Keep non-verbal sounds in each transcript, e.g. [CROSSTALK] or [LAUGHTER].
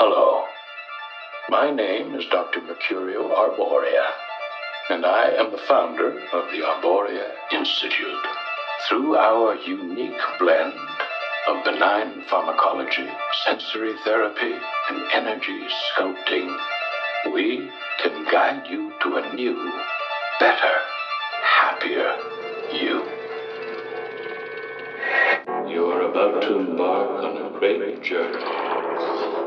Hello. My name is Dr. Mercurio Arboria, and I am the founder of the Arboria Institute. Through our unique blend of benign pharmacology, sensory therapy, and energy sculpting, we can guide you to a new, better, happier you. You're about to embark on a great journey.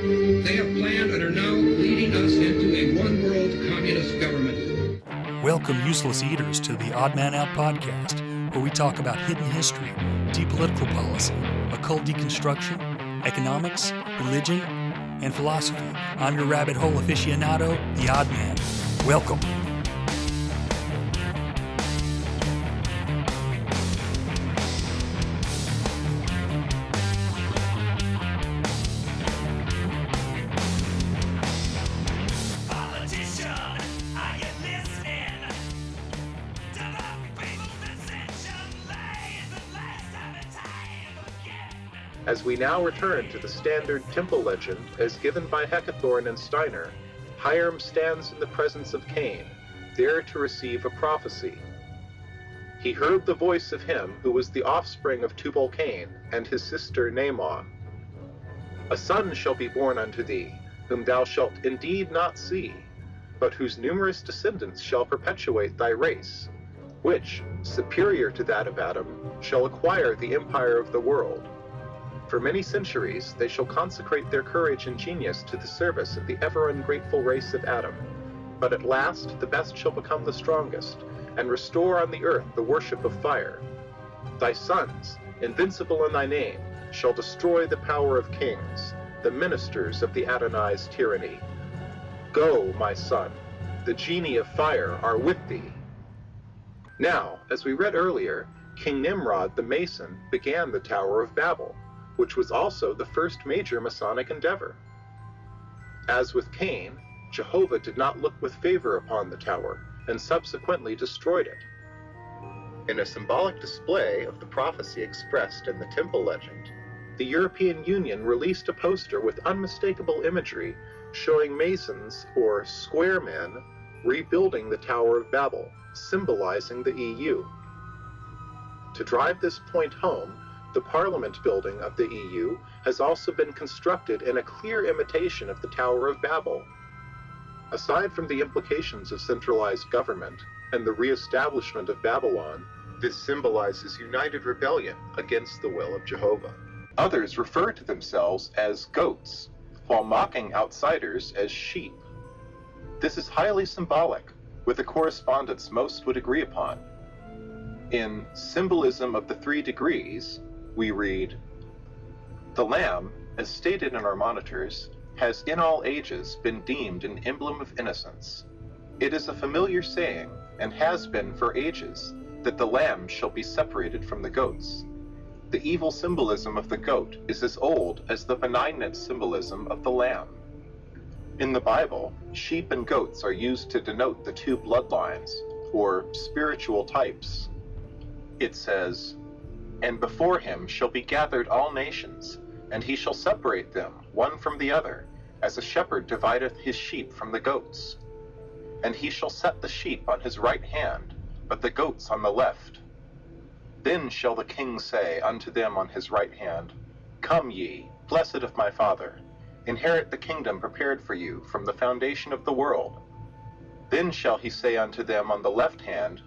They have planned and are now leading us into a one world communist government. Welcome, useless eaters, to the Odd Man Out podcast, where we talk about hidden history, deep political policy, occult deconstruction, economics, religion, and philosophy. I'm your rabbit hole aficionado, the Odd Man. Welcome. Now return to the standard temple legend as given by Heckethorn and Steiner, Hiram stands in the presence of Cain, there to receive a prophecy. He heard the voice of him who was the offspring of Tubal Cain and his sister Naamah. A son shall be born unto thee, whom thou shalt indeed not see, but whose numerous descendants shall perpetuate thy race, which, superior to that of Adam, shall acquire the empire of the world. For many centuries they shall consecrate their courage and genius to the service of the ever ungrateful race of Adam. But at last the best shall become the strongest, and restore on the earth the worship of fire. Thy sons, invincible in thy name, shall destroy the power of kings, the ministers of the Adonai's tyranny. Go, my son, the genii of fire are with thee. Now, as we read earlier, King Nimrod the Mason began the Tower of Babel, which was also the first major Masonic endeavor. As with Cain, Jehovah did not look with favor upon the tower, and subsequently destroyed it. In a symbolic display of the prophecy expressed in the temple legend, the European Union released a poster with unmistakable imagery showing Masons, or square men, rebuilding the Tower of Babel, symbolizing the EU. To drive this point home, the Parliament building of the EU has also been constructed in a clear imitation of the Tower of Babel. Aside from the implications of centralized government and the re-establishment of Babylon, this symbolizes united rebellion against the will of Jehovah. Others refer to themselves as goats, while mocking outsiders as sheep. This is highly symbolic, with a correspondence most would agree upon. In Symbolism of the Three Degrees, we read The Lamb, as stated in our monitors, has in all ages been deemed an emblem of innocence. It is a familiar saying, and has been for ages, that the lamb shall be separated from the goats. The evil symbolism of the goat is as old as the benignant symbolism of the lamb. In the Bible, sheep and goats are used to denote the two bloodlines, or spiritual types. It says, And before him shall be gathered all nations, and he shall separate them one from the other, as a shepherd divideth his sheep from the goats. And he shall set the sheep on his right hand, but the goats on the left. Then shall the king say unto them on his right hand, Come ye, blessed of my father, inherit the kingdom prepared for you from the foundation of the world. Then shall he say unto them on the left hand,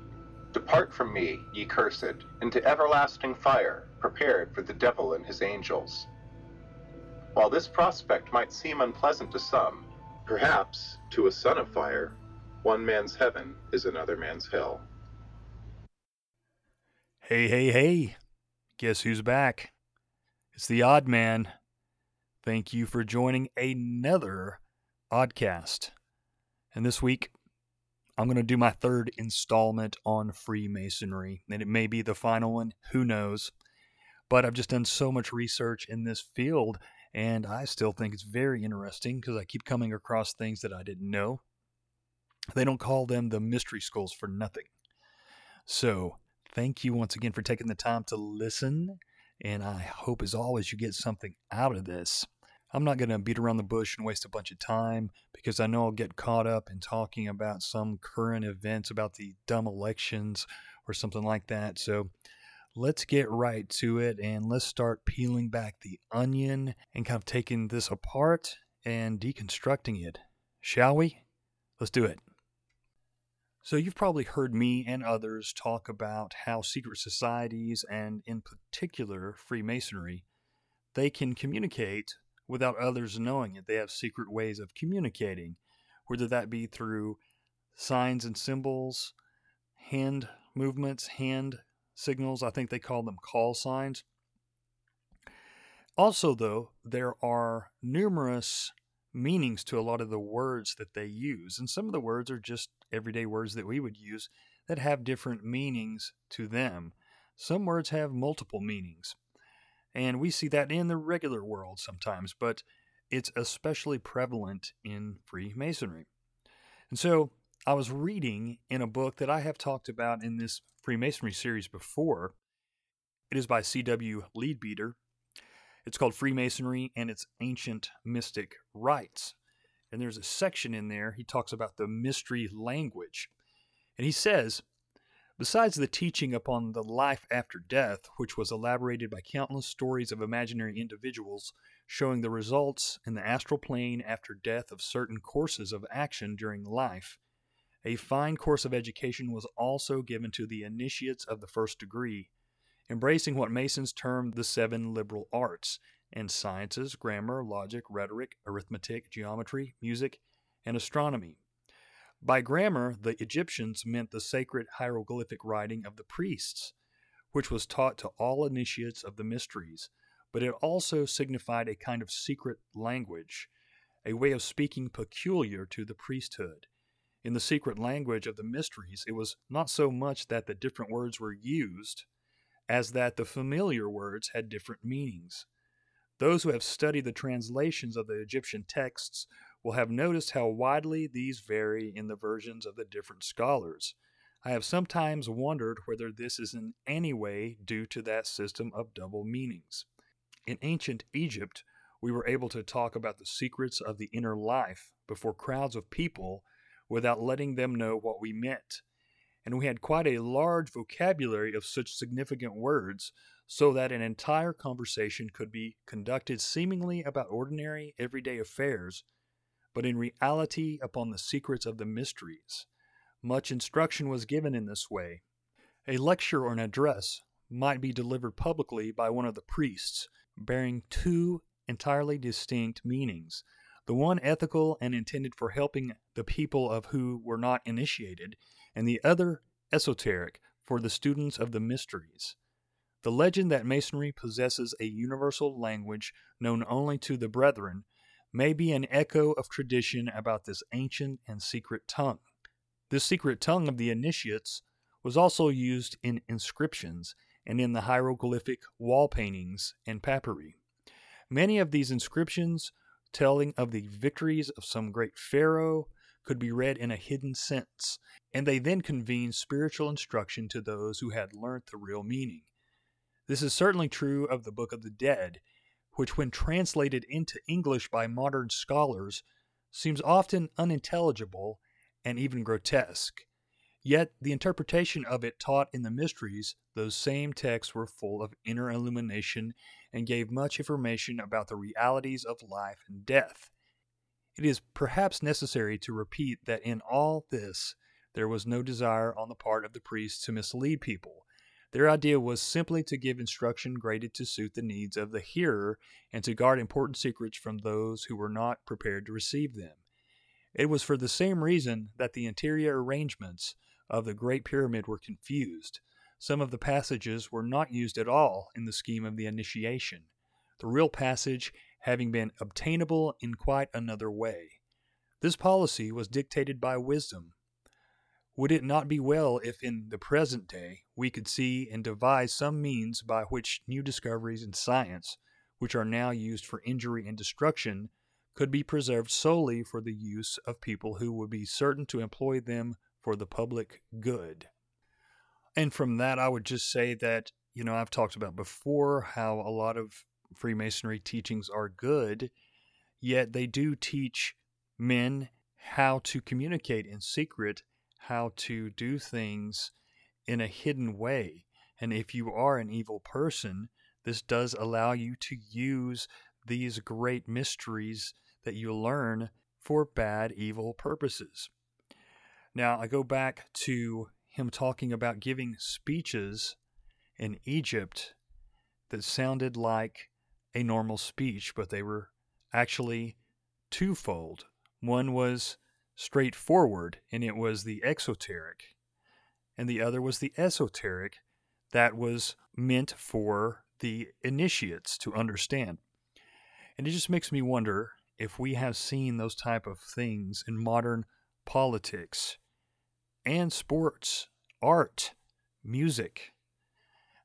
Depart from me, ye cursed, into everlasting fire, prepared for the devil and his angels. While this prospect might seem unpleasant to some, perhaps to a son of fire, one man's heaven is another man's hell. Hey, hey, hey. Guess who's back? It's the odd man. Thank you for joining another Oddcast. And this week, I'm going to do my third installment on Freemasonry. And it may be the final one, who knows. But I've just done so much research in this field, and I still think it's very interesting because I keep coming across things that I didn't know. They don't call them the mystery schools for nothing. So, thank you once again for taking the time to listen. And I hope, as always, you get something out of this. I'm not going to beat around the bush and waste a bunch of time because I know I'll get caught up in talking about some current events about the dumb elections or something like that. So let's get right to it and let's start peeling back the onion and kind of taking this apart and deconstructing it. Shall we? Let's do it. So, you've probably heard me and others talk about how secret societies, and in particular Freemasonry, they can communicate without others knowing it. They have secret ways of communicating, whether that be through signs and symbols, hand movements, hand signals. I think they call them call signs. Also, though, there are numerous meanings to a lot of the words that they use, and some of the words are just everyday words that we would use that have different meanings to them. Some words have multiple meanings. And we see that in the regular world sometimes, but it's especially prevalent in Freemasonry. And so I was reading in a book that I have talked about in this Freemasonry series before. It is by C.W. Leadbeater. It's called Freemasonry and its Ancient Mystic Rites. And there's a section in there, he talks about the mystery language. And he says, Besides the teaching upon the life after death, which was elaborated by countless stories of imaginary individuals showing the results in the astral plane after death of certain courses of action during life, a fine course of education was also given to the initiates of the first degree, embracing what Masons termed the seven liberal arts and sciences, grammar, logic, rhetoric, arithmetic, geometry, music, and astronomy. By grammar, the Egyptians meant the sacred hieroglyphic writing of the priests, which was taught to all initiates of the mysteries, but it also signified a kind of secret language, a way of speaking peculiar to the priesthood. In the secret language of the mysteries, it was not so much that the different words were used, as that the familiar words had different meanings. Those who have studied the translations of the Egyptian texts will have noticed how widely these vary in the versions of the different scholars. I have sometimes wondered whether this is in any way due to that system of double meanings. In ancient Egypt, we were able to talk about the secrets of the inner life before crowds of people without letting them know what we meant. And we had quite a large vocabulary of such significant words so that an entire conversation could be conducted seemingly about ordinary, everyday affairs, but in reality upon the secrets of the mysteries. Much instruction was given in this way. A lecture or an address might be delivered publicly by one of the priests, bearing two entirely distinct meanings the one ethical and intended for helping the people of who were not initiated, and the other esoteric for the students of the mysteries. The legend that Masonry possesses a universal language known only to the brethren may be an echo of tradition about this ancient and secret tongue. This secret tongue of the initiates was also used in inscriptions and in the hieroglyphic wall paintings and papyri. Many of these inscriptions, telling of the victories of some great pharaoh, could be read in a hidden sense, and they then convened spiritual instruction to those who had learnt the real meaning. This is certainly true of the Book of the Dead, which, when translated into English by modern scholars, seems often unintelligible and even grotesque. Yet, the interpretation of it taught in the mysteries, those same texts were full of inner illumination and gave much information about the realities of life and death. It is perhaps necessary to repeat that in all this there was no desire on the part of the priests to mislead people their idea was simply to give instruction graded to suit the needs of the hearer and to guard important secrets from those who were not prepared to receive them. It was for the same reason that the interior arrangements of the Great Pyramid were confused. Some of the passages were not used at all in the scheme of the initiation. The real passage having been obtainable in quite another way. This policy was dictated by wisdom. Would it not be well if in the present day we could see and devise some means by which new discoveries in science, which are now used for injury and destruction, could be preserved solely for the use of people who would be certain to employ them for the public good? And from that, I would just say that, you know, I've talked about before how a lot of Freemasonry teachings are good, yet they do teach men how to communicate in secret, how to do things in a hidden way. And if you are an evil person, this does allow you to use these great mysteries that you learn for bad, evil purposes. Now, I go back to him talking about giving speeches in Egypt that sounded like a normal speech, but they were actually twofold. One was straightforward, and it was the exoteric, and the other was the esoteric, that was meant for the initiates to understand. And it just makes me wonder if we have seen those type of things in modern politics and sports, art, music.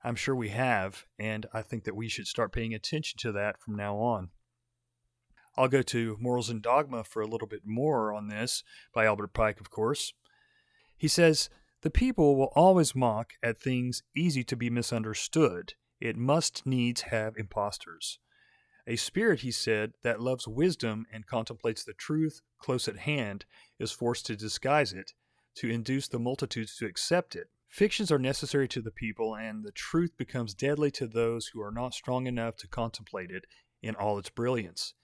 I'm sure we have, and I think that we should start paying attention to that from now on. I'll go to Morals and Dogma for a little bit more on this, by Albert Pike, of course. He says, The people will always mock at things easy to be misunderstood. It must needs have impostors. A spirit, he said, that loves wisdom and contemplates the truth close at hand is forced to disguise it, to induce the multitudes to accept it. Fictions are necessary to the people, and the truth becomes deadly to those who are not strong enough to contemplate it in all its brilliance.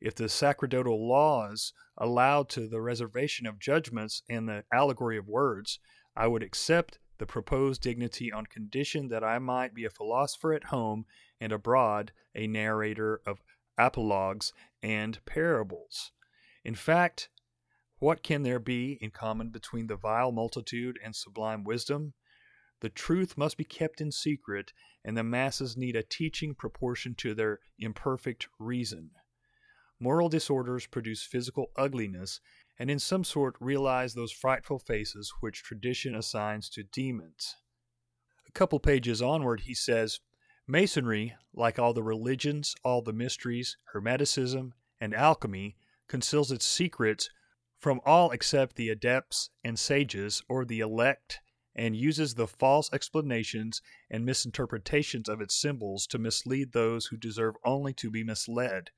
If the sacerdotal laws allowed to the reservation of judgments and the allegory of words, I would accept the proposed dignity on condition that I might be a philosopher at home and abroad a narrator of apologues and parables. In fact, what can there be in common between the vile multitude and sublime wisdom? The truth must be kept in secret, and the masses need a teaching proportioned to their imperfect reason. Moral disorders produce physical ugliness, and in some sort realize those frightful faces which tradition assigns to demons. A couple pages onward, he says Masonry, like all the religions, all the mysteries, Hermeticism, and alchemy, conceals its secrets from all except the adepts and sages or the elect, and uses the false explanations and misinterpretations of its symbols to mislead those who deserve only to be misled,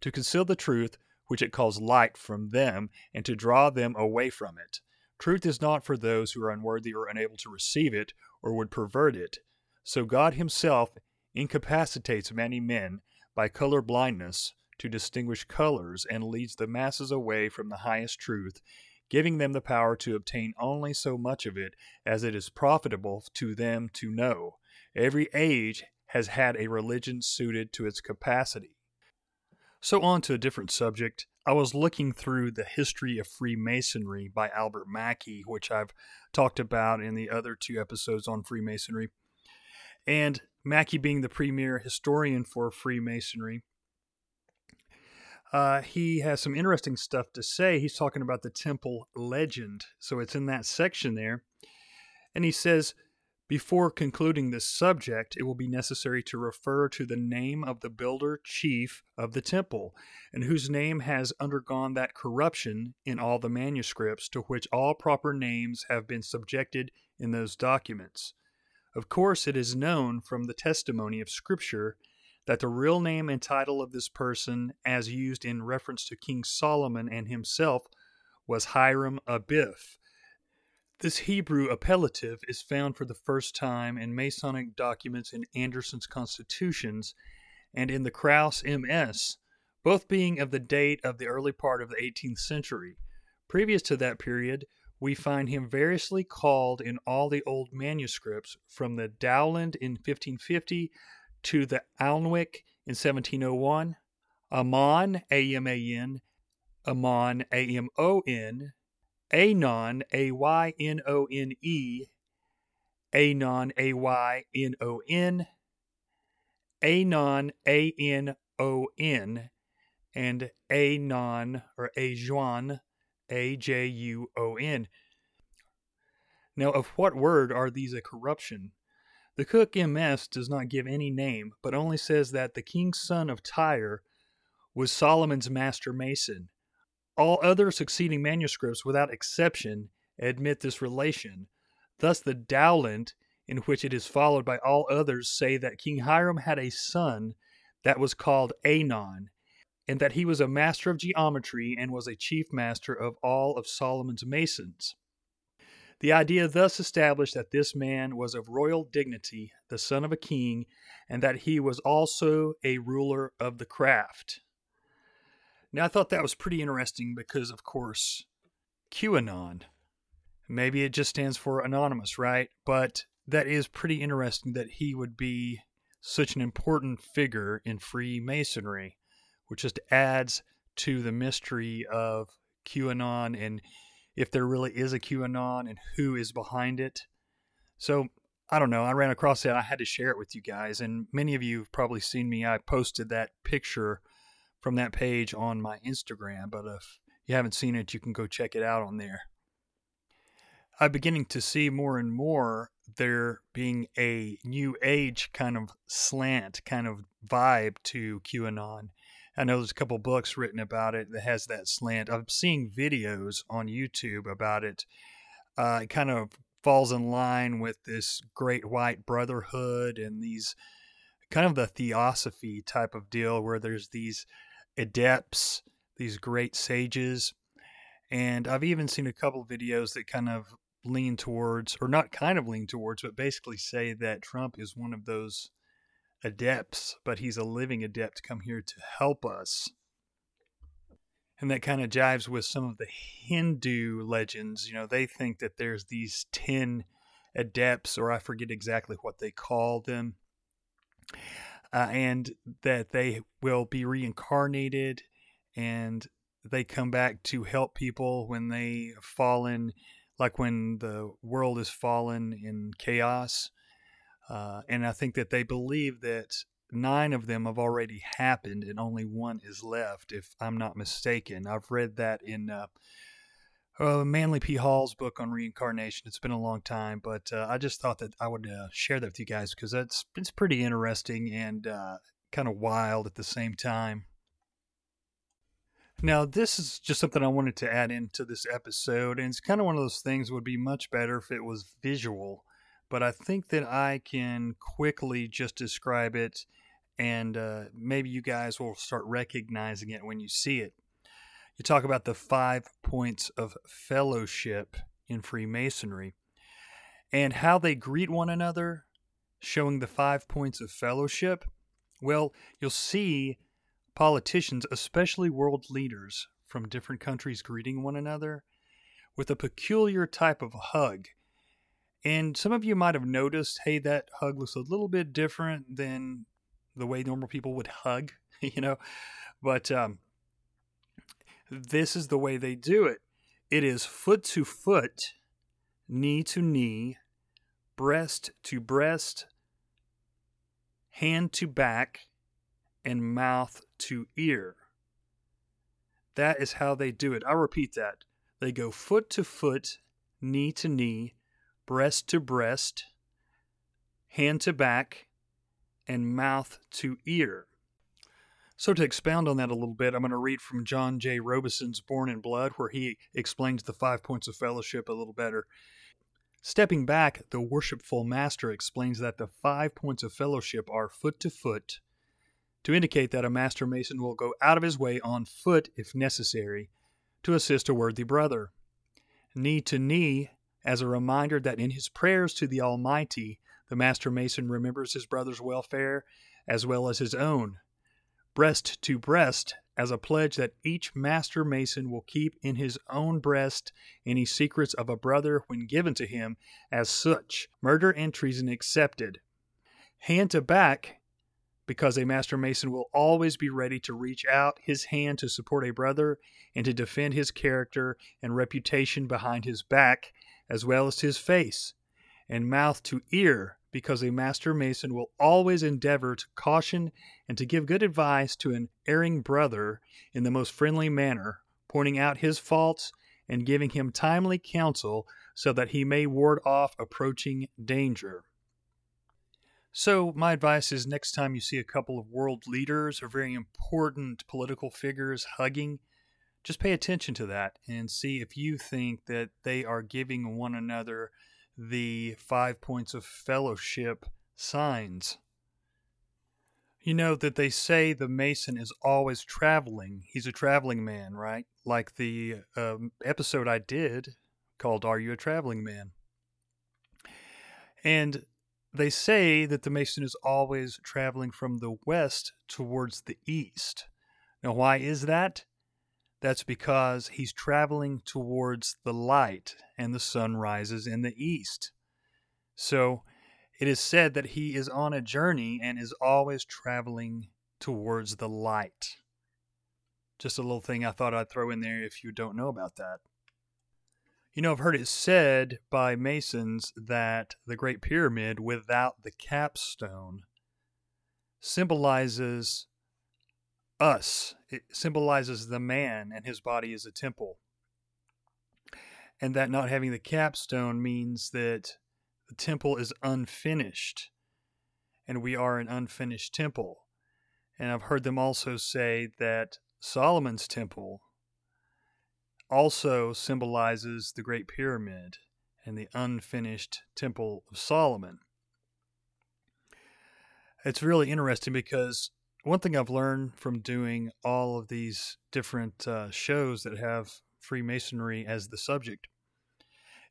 to conceal the truth which it calls light from them, and to draw them away from it. Truth is not for those who are unworthy or unable to receive it or would pervert it. So God Himself incapacitates many men by color blindness to distinguish colors and leads the masses away from the highest truth, giving them the power to obtain only so much of it as it is profitable to them to know. Every age has had a religion suited to its capacity. So, on to a different subject. I was looking through the history of Freemasonry by Albert Mackey, which I've talked about in the other two episodes on Freemasonry. And Mackey, being the premier historian for Freemasonry, uh, he has some interesting stuff to say. He's talking about the temple legend. So it's in that section there. And he says, before concluding this subject, it will be necessary to refer to the name of the builder chief of the temple, and whose name has undergone that corruption in all the manuscripts to which all proper names have been subjected in those documents. Of course, it is known from the testimony of Scripture that the real name and title of this person, as used in reference to King Solomon and himself, was Hiram Abiff. This Hebrew appellative is found for the first time in Masonic documents in Anderson's Constitutions and in the Krause MS, both being of the date of the early part of the 18th century. Previous to that period, we find him variously called in all the old manuscripts, from the Dowland in 1550 to the Alnwick in 1701, Amon, A-M-A-N, Amon, A-M-O-N, Anon, A-Y-N-O-N-E, Anon, A-Y-N-O-N, Anon, A-N-O-N, O N and Anon or Ajuan, A J U O N. Now, of what word are these a corruption? The Cooke MS does not give any name, but only says that the king's son of Tyre was Solomon's master mason. All other succeeding manuscripts, without exception, admit this relation. Thus, the Dowland, in which it is followed by all others, say that King Hiram had a son that was called Anon, and that he was a master of geometry and was a chief master of all of Solomon's masons. The idea thus established that this man was of royal dignity, the son of a king, and that he was also a ruler of the craft. Now, I thought that was pretty interesting because, of course, QAnon. Maybe it just stands for anonymous, right? But that is pretty interesting that he would be such an important figure in Freemasonry, which just adds to the mystery of QAnon and if there really is a QAnon and who is behind it. So, I don't know. I ran across that. I had to share it with you guys. And many of you have probably seen me. I posted that picture from that page on my Instagram. But if you haven't seen it, you can go check it out on there. I'm beginning to see more and more there being a new age kind of slant, kind of vibe to QAnon. I know there's a couple books written about it that has that slant. I'm seeing videos on YouTube about it. Uh, it kind of falls in line with this great white brotherhood and these kind of the theosophy type of deal where there's these adepts, these great sages. And I've even seen a couple videos that kind of lean towards, or not kind of lean towards, but basically say that Trump is one of those adepts, but he's a living adept come here to help us. And that kind of jives with some of the Hindu legends. You know, they think that there's these 10 adepts, or I forget exactly what they call them, uh, and that they will be reincarnated and they come back to help people when they fallen like when the world is fallen in chaos. Uh, and I think that they believe that nine of them have already happened and only one is left, if I'm not mistaken. I've read that in uh, uh, Manly P. Hall's book on reincarnation. It's been a long time, but uh, I just thought that I would uh, share that with you guys because that's it's pretty interesting and uh, kind of wild at the same time. Now, this is just something I wanted to add into this episode, and it's kind of one of those things would be much better if it was visual, but I think that I can quickly just describe it, and uh, maybe you guys will start recognizing it when you see it. You talk about the five points of fellowship in Freemasonry and how they greet one another, showing the five points of fellowship. Well, you'll see politicians, especially world leaders from different countries, greeting one another with a peculiar type of hug. And some of you might have noticed hey, that hug looks a little bit different than the way normal people would hug, [LAUGHS] you know? But um, this is the way they do it it is foot to foot, knee to knee, breast to breast, hand to back, and mouth to ear. That is how they do it. I'll repeat that. They go foot to foot, knee to knee, breast to breast, hand to back, and mouth to ear. So, to expound on that a little bit, I'm going to read from John J. Robison's Born in Blood, where he explains the five points of fellowship a little better. Stepping back, the worshipful master explains that the five points of fellowship are foot to foot, to indicate that a master mason will go out of his way on foot, if necessary, to assist a worthy brother. Knee to knee, as a reminder that in his prayers to the Almighty, the master mason remembers his brother's welfare as well as his own breast to breast as a pledge that each master mason will keep in his own breast any secrets of a brother when given to him as such, murder and treason excepted. Hand to back, because a master mason will always be ready to reach out his hand to support a brother and to defend his character and reputation behind his back as well as his face, and mouth to ear, because a master mason will always endeavor to caution and to give good advice to an erring brother in the most friendly manner, pointing out his faults and giving him timely counsel so that he may ward off approaching danger. So, my advice is next time you see a couple of world leaders or very important political figures hugging, just pay attention to that and see if you think that they are giving one another the five points of fellowship signs. You know that they say the Mason is always traveling. He's a traveling man, right? Like the um, episode I did called Are You a Traveling Man? And they say that the Mason is always traveling from the west towards the east. Now, why is that? That's because he's traveling towards the light and the sun rises in the east. So it is said that he is on a journey and is always traveling towards the light. Just a little thing I thought I'd throw in there if you don't know about that. You know, I've heard it said by Masons that the Great Pyramid without the capstone symbolizes us. It symbolizes the man and his body is a temple. And that not having the capstone means that the temple is unfinished and we are an unfinished temple. And I've heard them also say that Solomon's temple also symbolizes the Great Pyramid and the unfinished Temple of Solomon. It's really interesting because one thing I've learned from doing all of these different uh, shows that have Freemasonry as the subject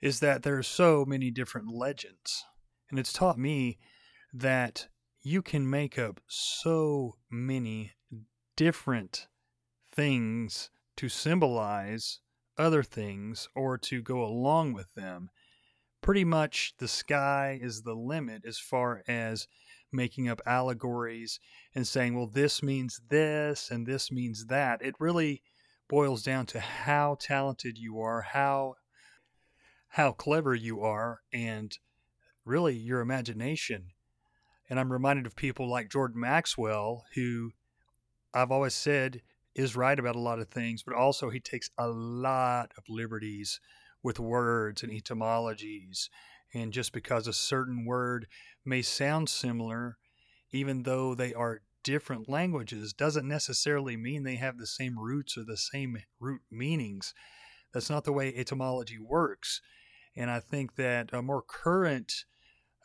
is that there are so many different legends. And it's taught me that you can make up so many different things to symbolize other things or to go along with them. Pretty much the sky is the limit as far as making up allegories and saying, well, this means this and this means that. It really boils down to how talented you are, how how clever you are, and really your imagination. And I'm reminded of people like Jordan Maxwell, who I've always said is right about a lot of things, but also he takes a lot of liberties with words and etymologies. And just because a certain word may sound similar, even though they are different languages, doesn't necessarily mean they have the same roots or the same root meanings. That's not the way etymology works. And I think that a more current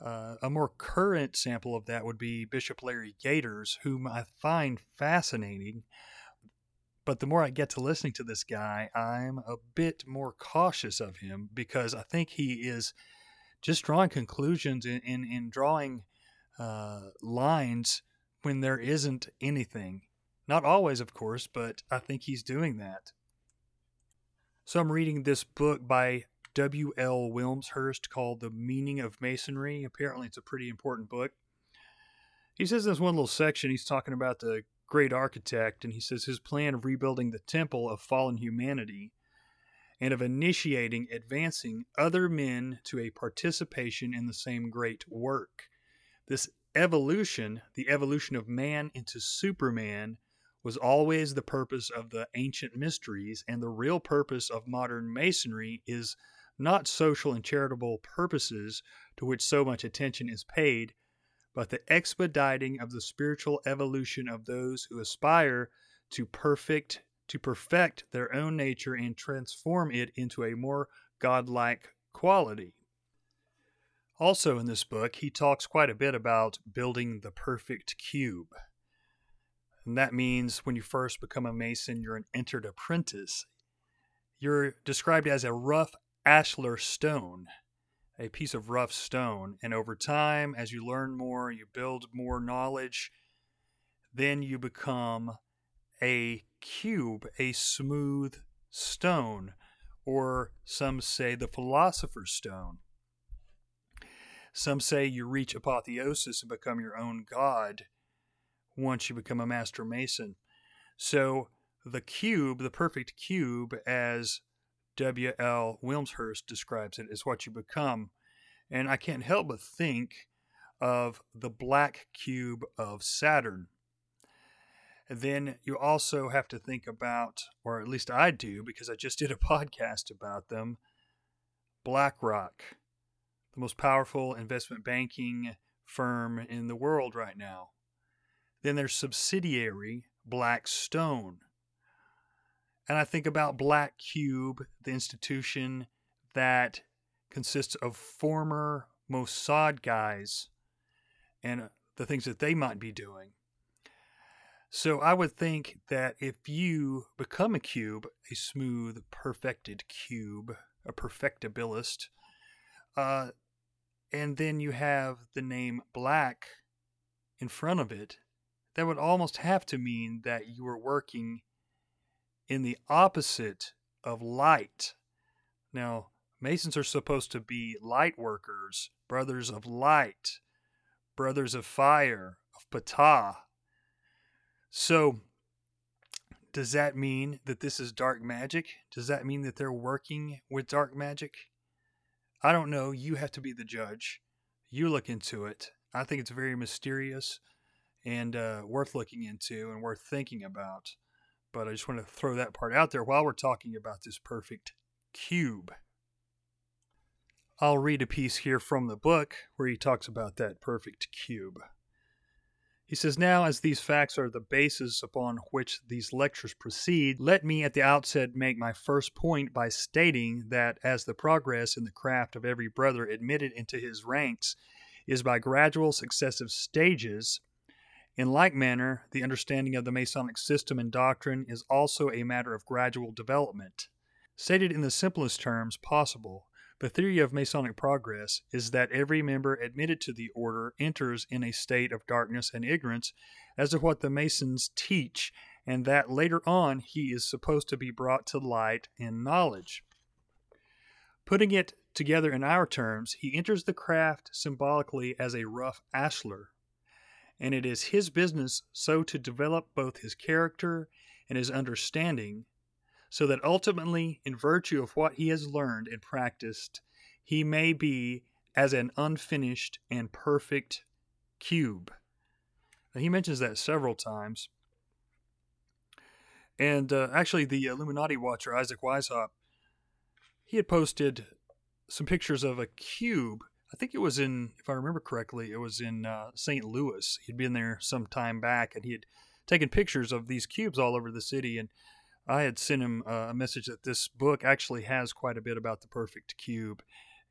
uh, a more current sample of that would be Bishop Larry Gaiters, whom I find fascinating. But the more I get to listening to this guy, I'm a bit more cautious of him because I think he is just drawing conclusions and in, in, drawing uh, lines when there isn't anything. Not always, of course, but I think he's doing that. So I'm reading this book by W.L. Wilmshurst called The Meaning of Masonry. Apparently, it's a pretty important book. He says in this one little section, he's talking about the great architect, and he says his plan of rebuilding the temple of fallen humanity and of initiating, advancing other men to a participation in the same great work. This evolution, the evolution of man into Superman, was always the purpose of the ancient mysteries, and the real purpose of modern masonry is not social and charitable purposes to which so much attention is paid, but the expediting of the spiritual evolution of those who aspire to perfect to perfect their own nature and transform it into a more godlike quality. Also, in this book, he talks quite a bit about building the perfect cube. And that means when you first become a mason, you're an entered apprentice. You're described as a rough ashlar stone, a piece of rough stone. And over time, as you learn more, you build more knowledge, then you become a cube, a smooth stone, or some say the philosopher's stone. Some say you reach apotheosis and become your own god once you become a master mason. So the cube, the perfect cube, as W.L. Wilmshurst describes it, is what you become. And I can't help but think of the black cube of Saturn. Then you also have to think about, or at least I do, because I just [LAUGHS] did a podcast about them, BlackRock, the most powerful investment banking firm in the world right now. Then their subsidiary, Blackstone. And I think about Black Cube, the institution that consists of former Mossad guys and the things that they might be doing. So I would think that if you become a cube, a smooth, perfected cube, a perfectibilist, uh, and then you have the name black in front of it, that would almost have to mean that you are working in the opposite of light. Now, Masons are supposed to be light workers, brothers of light, brothers of fire, of Ptah. So, does that mean that this is dark magic? Does that mean that they're working with dark magic? I don't know. You have to be the judge. You look into it. I think it's very mysterious and uh, worth looking into and worth thinking about. But I just want to throw that part out there while we're talking about this perfect cube. I'll read a piece here from the book where he talks about that perfect cube. He says, Now, as these facts are the basis upon which these lectures proceed, let me at the outset make my first point by stating that as the progress in the craft of every brother admitted into his ranks is by gradual successive stages, in like manner, the understanding of the Masonic system and doctrine is also a matter of gradual development. Stated in the simplest terms possible, the theory of Masonic progress is that every member admitted to the order enters in a state of darkness and ignorance as to what the Masons teach, and that later on he is supposed to be brought to light in knowledge. Putting it together in our terms, he enters the craft symbolically as a rough ashlar, and it is his business so to develop both his character and his understanding so that ultimately, in virtue of what he has learned and practiced, he may be as an unfinished and perfect cube. Now, he mentions that several times. And uh, actually, the Illuminati watcher, Isaac Weishaupt, he had posted some pictures of a cube. I think it was in, if I remember correctly, it was in uh, St. Louis. He'd been there some time back and he had taken pictures of these cubes all over the city. And I had sent him uh, a message that this book actually has quite a bit about the perfect cube.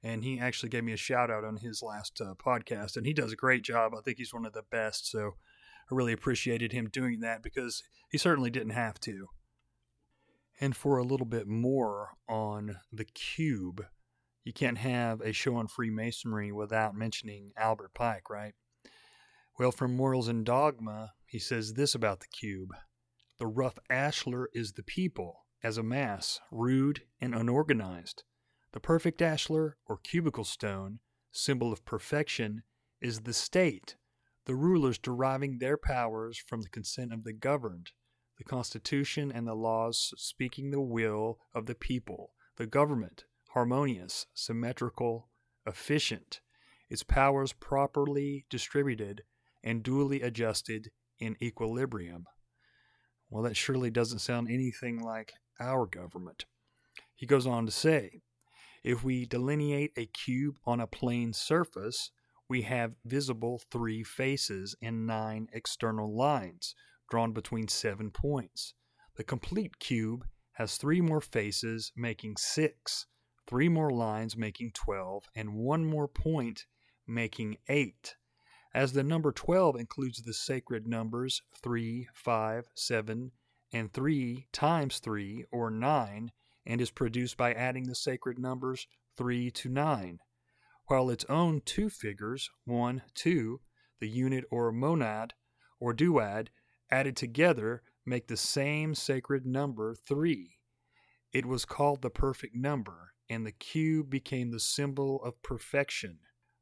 And he actually gave me a shout out on his last uh, podcast. And he does a great job. I think he's one of the best. So I really appreciated him doing that because he certainly didn't have to. And for a little bit more on the cube, you can't have a show on Freemasonry without mentioning Albert Pike, right? Well, from Morals and Dogma, he says this about the cube. The rough ashlar is the people, as a mass, rude and unorganized. The perfect ashlar, or cubical stone, symbol of perfection, is the state, the rulers deriving their powers from the consent of the governed, the Constitution and the laws speaking the will of the people, the government, harmonious, symmetrical, efficient, its powers properly distributed and duly adjusted in equilibrium. Well, that surely doesn't sound anything like our government. He goes on to say if we delineate a cube on a plane surface, we have visible three faces and nine external lines drawn between seven points. The complete cube has three more faces, making six, three more lines, making 12, and one more point, making eight as the number 12 includes the sacred numbers 3, 5, 7, and 3 times 3, or 9, and is produced by adding the sacred numbers 3 to 9, while its own two figures, 1, 2, the unit or monad, or duad, added together make the same sacred number 3. It was called the perfect number, and the cube became the symbol of perfection.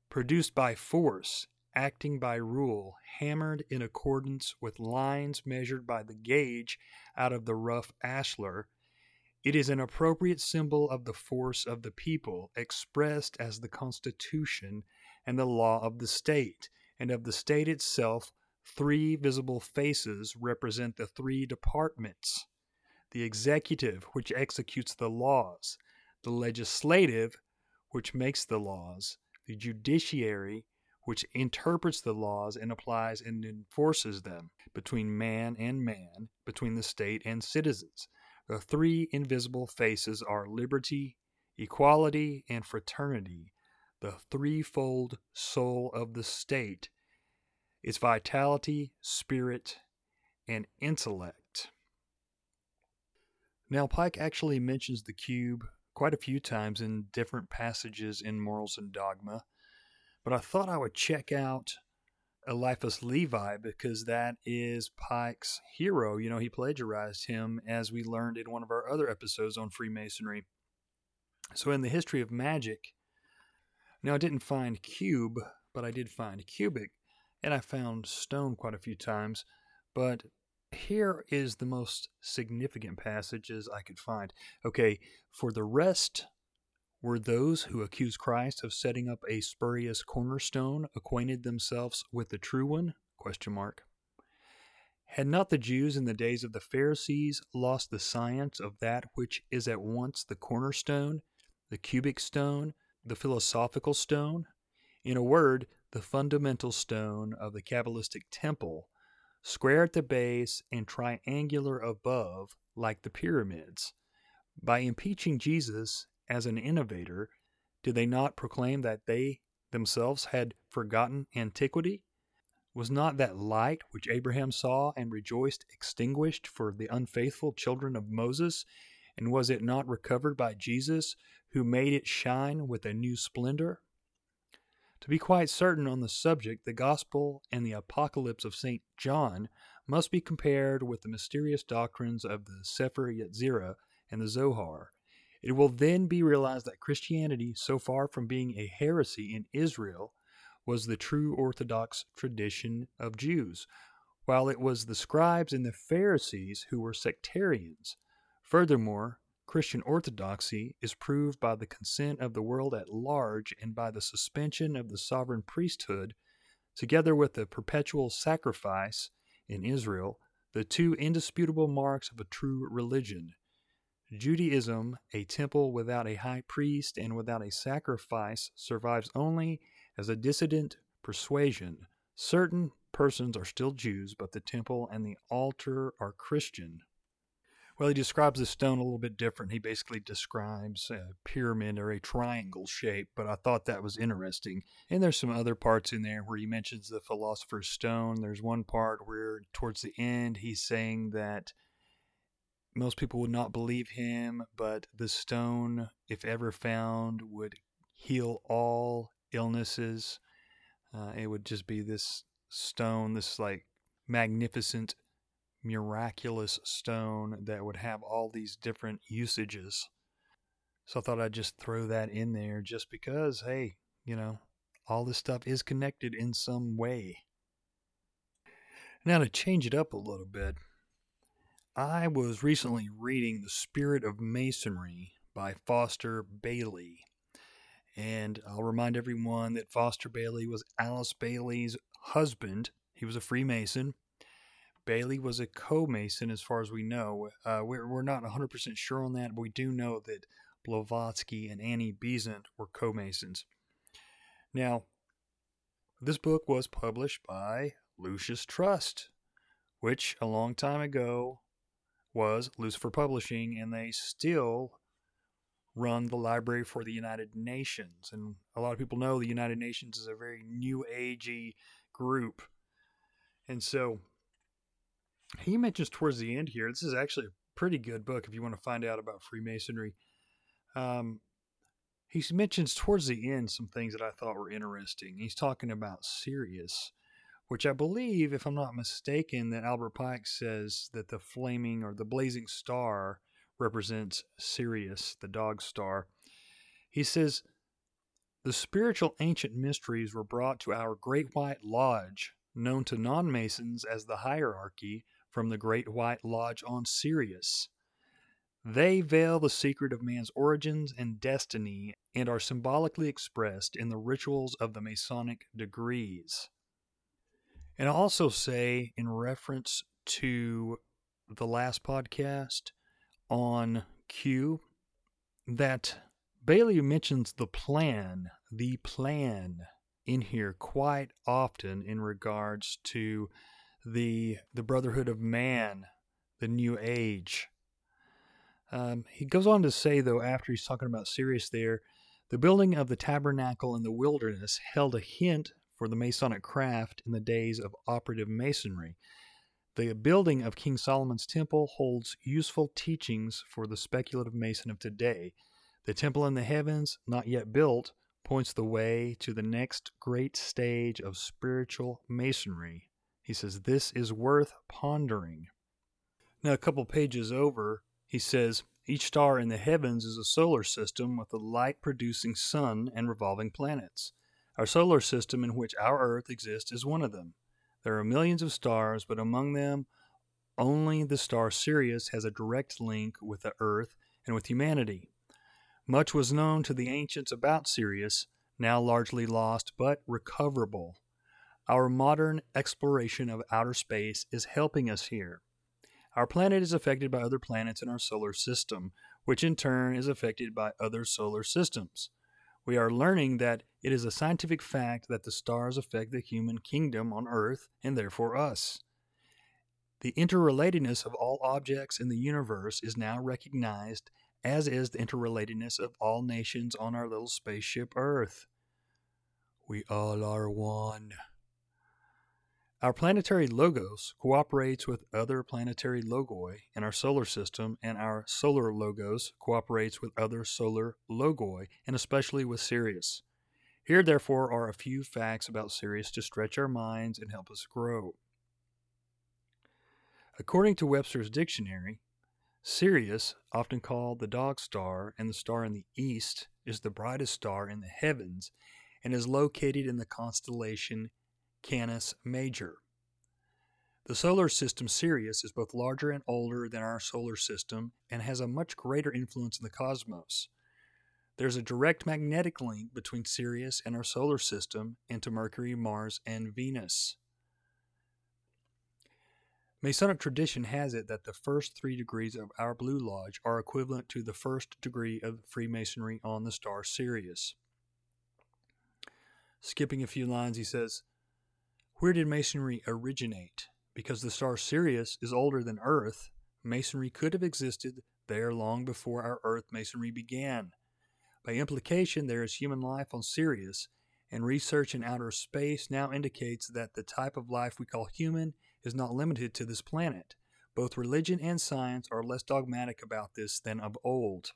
Produced by force, acting by rule, hammered in accordance with lines measured by the gauge out of the rough ashlar, it is an appropriate symbol of the force of the people, expressed as the Constitution and the law of the state, and of the state itself, three visible faces represent the three departments. The executive, which executes the laws, the legislative, which makes the laws, the judiciary, which interprets the laws and applies and enforces them between man and man, between the state and citizens. The three invisible faces are liberty, equality, and fraternity, the threefold soul of the state, its vitality, spirit, and intellect. Now, Pike actually mentions the cube quite a few times in different passages in Morals and Dogma, but I thought I would check out Eliphas Levi because that is Pike's hero. You know, he plagiarized him as we learned in one of our other episodes on Freemasonry. So, in the history of magic, now I didn't find cube, but I did find cubic, and I found stone quite a few times. But here is the most significant passages I could find. Okay, for the rest were those who accuse Christ of setting up a spurious cornerstone acquainted themselves with the true one? Question mark. Had not the Jews in the days of the Pharisees lost the science of that which is at once the cornerstone, the cubic stone, the philosophical stone? In a word, the fundamental stone of the Kabbalistic temple, square at the base and triangular above, like the pyramids. By impeaching Jesus as an innovator, did they not proclaim that they themselves had forgotten antiquity? Was not that light which Abraham saw and rejoiced extinguished for the unfaithful children of Moses? And was it not recovered by Jesus, who made it shine with a new splendor? To be quite certain on the subject, the Gospel and the Apocalypse of St. John must be compared with the mysterious doctrines of the Sefer Yetzirah and the Zohar. It will then be realized that Christianity, so far from being a heresy in Israel, was the true Orthodox tradition of Jews, while it was the scribes and the Pharisees who were sectarians. Furthermore, Christian orthodoxy is proved by the consent of the world at large and by the suspension of the sovereign priesthood, together with the perpetual sacrifice in Israel, the two indisputable marks of a true religion. Judaism, a temple without a high priest and without a sacrifice, survives only as a dissident persuasion. Certain persons are still Jews, but the temple and the altar are Christian. Well, he describes the stone a little bit different. He basically describes a pyramid or a triangle shape, but I thought that was interesting. And there's some other parts in there where he mentions the philosopher's stone. There's one part where, towards the end, he's saying that most people would not believe him, but the stone, if ever found, would heal all illnesses. Uh, it would just be this stone, this like magnificent miraculous stone that would have all these different usages. So I thought I'd just throw that in there just because, hey, you know, all this stuff is connected in some way. Now, to change it up a little bit, I was recently reading The Spirit of Masonry by Foster Bailey. And I'll remind everyone that Foster Bailey was Alice Bailey's husband. He was a Freemason. Bailey was a co-mason, as far as we know. Uh, we're, we're not 100% sure on that, but we do know that Blavatsky and Annie Besant were co-masons. Now, this book was published by Lucis Trust, which a long time ago was Lucifer Publishing, and they still run the Library for the United Nations. And a lot of people know the United Nations is a very new agey group. And so he mentions towards the end here, this is actually a pretty good book if you want to find out about Freemasonry. Um, he mentions towards the end some things that I thought were interesting. He's talking about Sirius, which I believe, if I'm not mistaken, that Albert Pike says that the flaming or the blazing star represents Sirius, the dog star. He says, The spiritual ancient mysteries were brought to our Great White Lodge, known to non Masons as the hierarchy, from the Great White Lodge on Sirius. They veil the secret of man's origins and destiny and are symbolically expressed in the rituals of the Masonic degrees. And I'll also say, in reference to the last podcast on Q, that Bailey mentions the plan, the plan in here quite often in regards to the the brotherhood of man, the new age. Um, he goes on to say, though, after he's talking about Sirius there, the building of the tabernacle in the wilderness held a hint for the Masonic craft in the days of operative masonry. The building of King Solomon's temple holds useful teachings for the speculative mason of today. The temple in the heavens, not yet built, points the way to the next great stage of spiritual masonry. He says this is worth pondering. Now, a couple pages over, he says each star in the heavens is a solar system with a light producing sun and revolving planets. Our solar system, in which our Earth exists, is one of them. There are millions of stars, but among them, only the star Sirius has a direct link with the Earth and with humanity. Much was known to the ancients about Sirius, now largely lost but recoverable. Our modern exploration of outer space is helping us here. Our planet is affected by other planets in our solar system, which in turn is affected by other solar systems. We are learning that it is a scientific fact that the stars affect the human kingdom on Earth and therefore us. The interrelatedness of all objects in the universe is now recognized, as is the interrelatedness of all nations on our little spaceship Earth. We all are one. Our planetary logos cooperates with other planetary logoi in our solar system, and our solar logos cooperates with other solar logoi, and especially with Sirius. Here, therefore, are a few facts about Sirius to stretch our minds and help us grow. According to Webster's dictionary, Sirius, often called the dog star and the star in the east, is the brightest star in the heavens and is located in the constellation Canis Major. The solar system Sirius is both larger and older than our solar system and has a much greater influence in the cosmos. There's a direct magnetic link between Sirius and our solar system and to Mercury, Mars, and Venus. Masonic tradition has it that the first three degrees of our Blue Lodge are equivalent to the first degree of Freemasonry on the star Sirius. Skipping a few lines, he says, where did Masonry originate? Because the star Sirius is older than Earth, Masonry could have existed there long before our Earth Masonry began. By implication, there is human life on Sirius, and research in outer space now indicates that the type of life we call human is not limited to this planet. Both religion and science are less dogmatic about this than of old.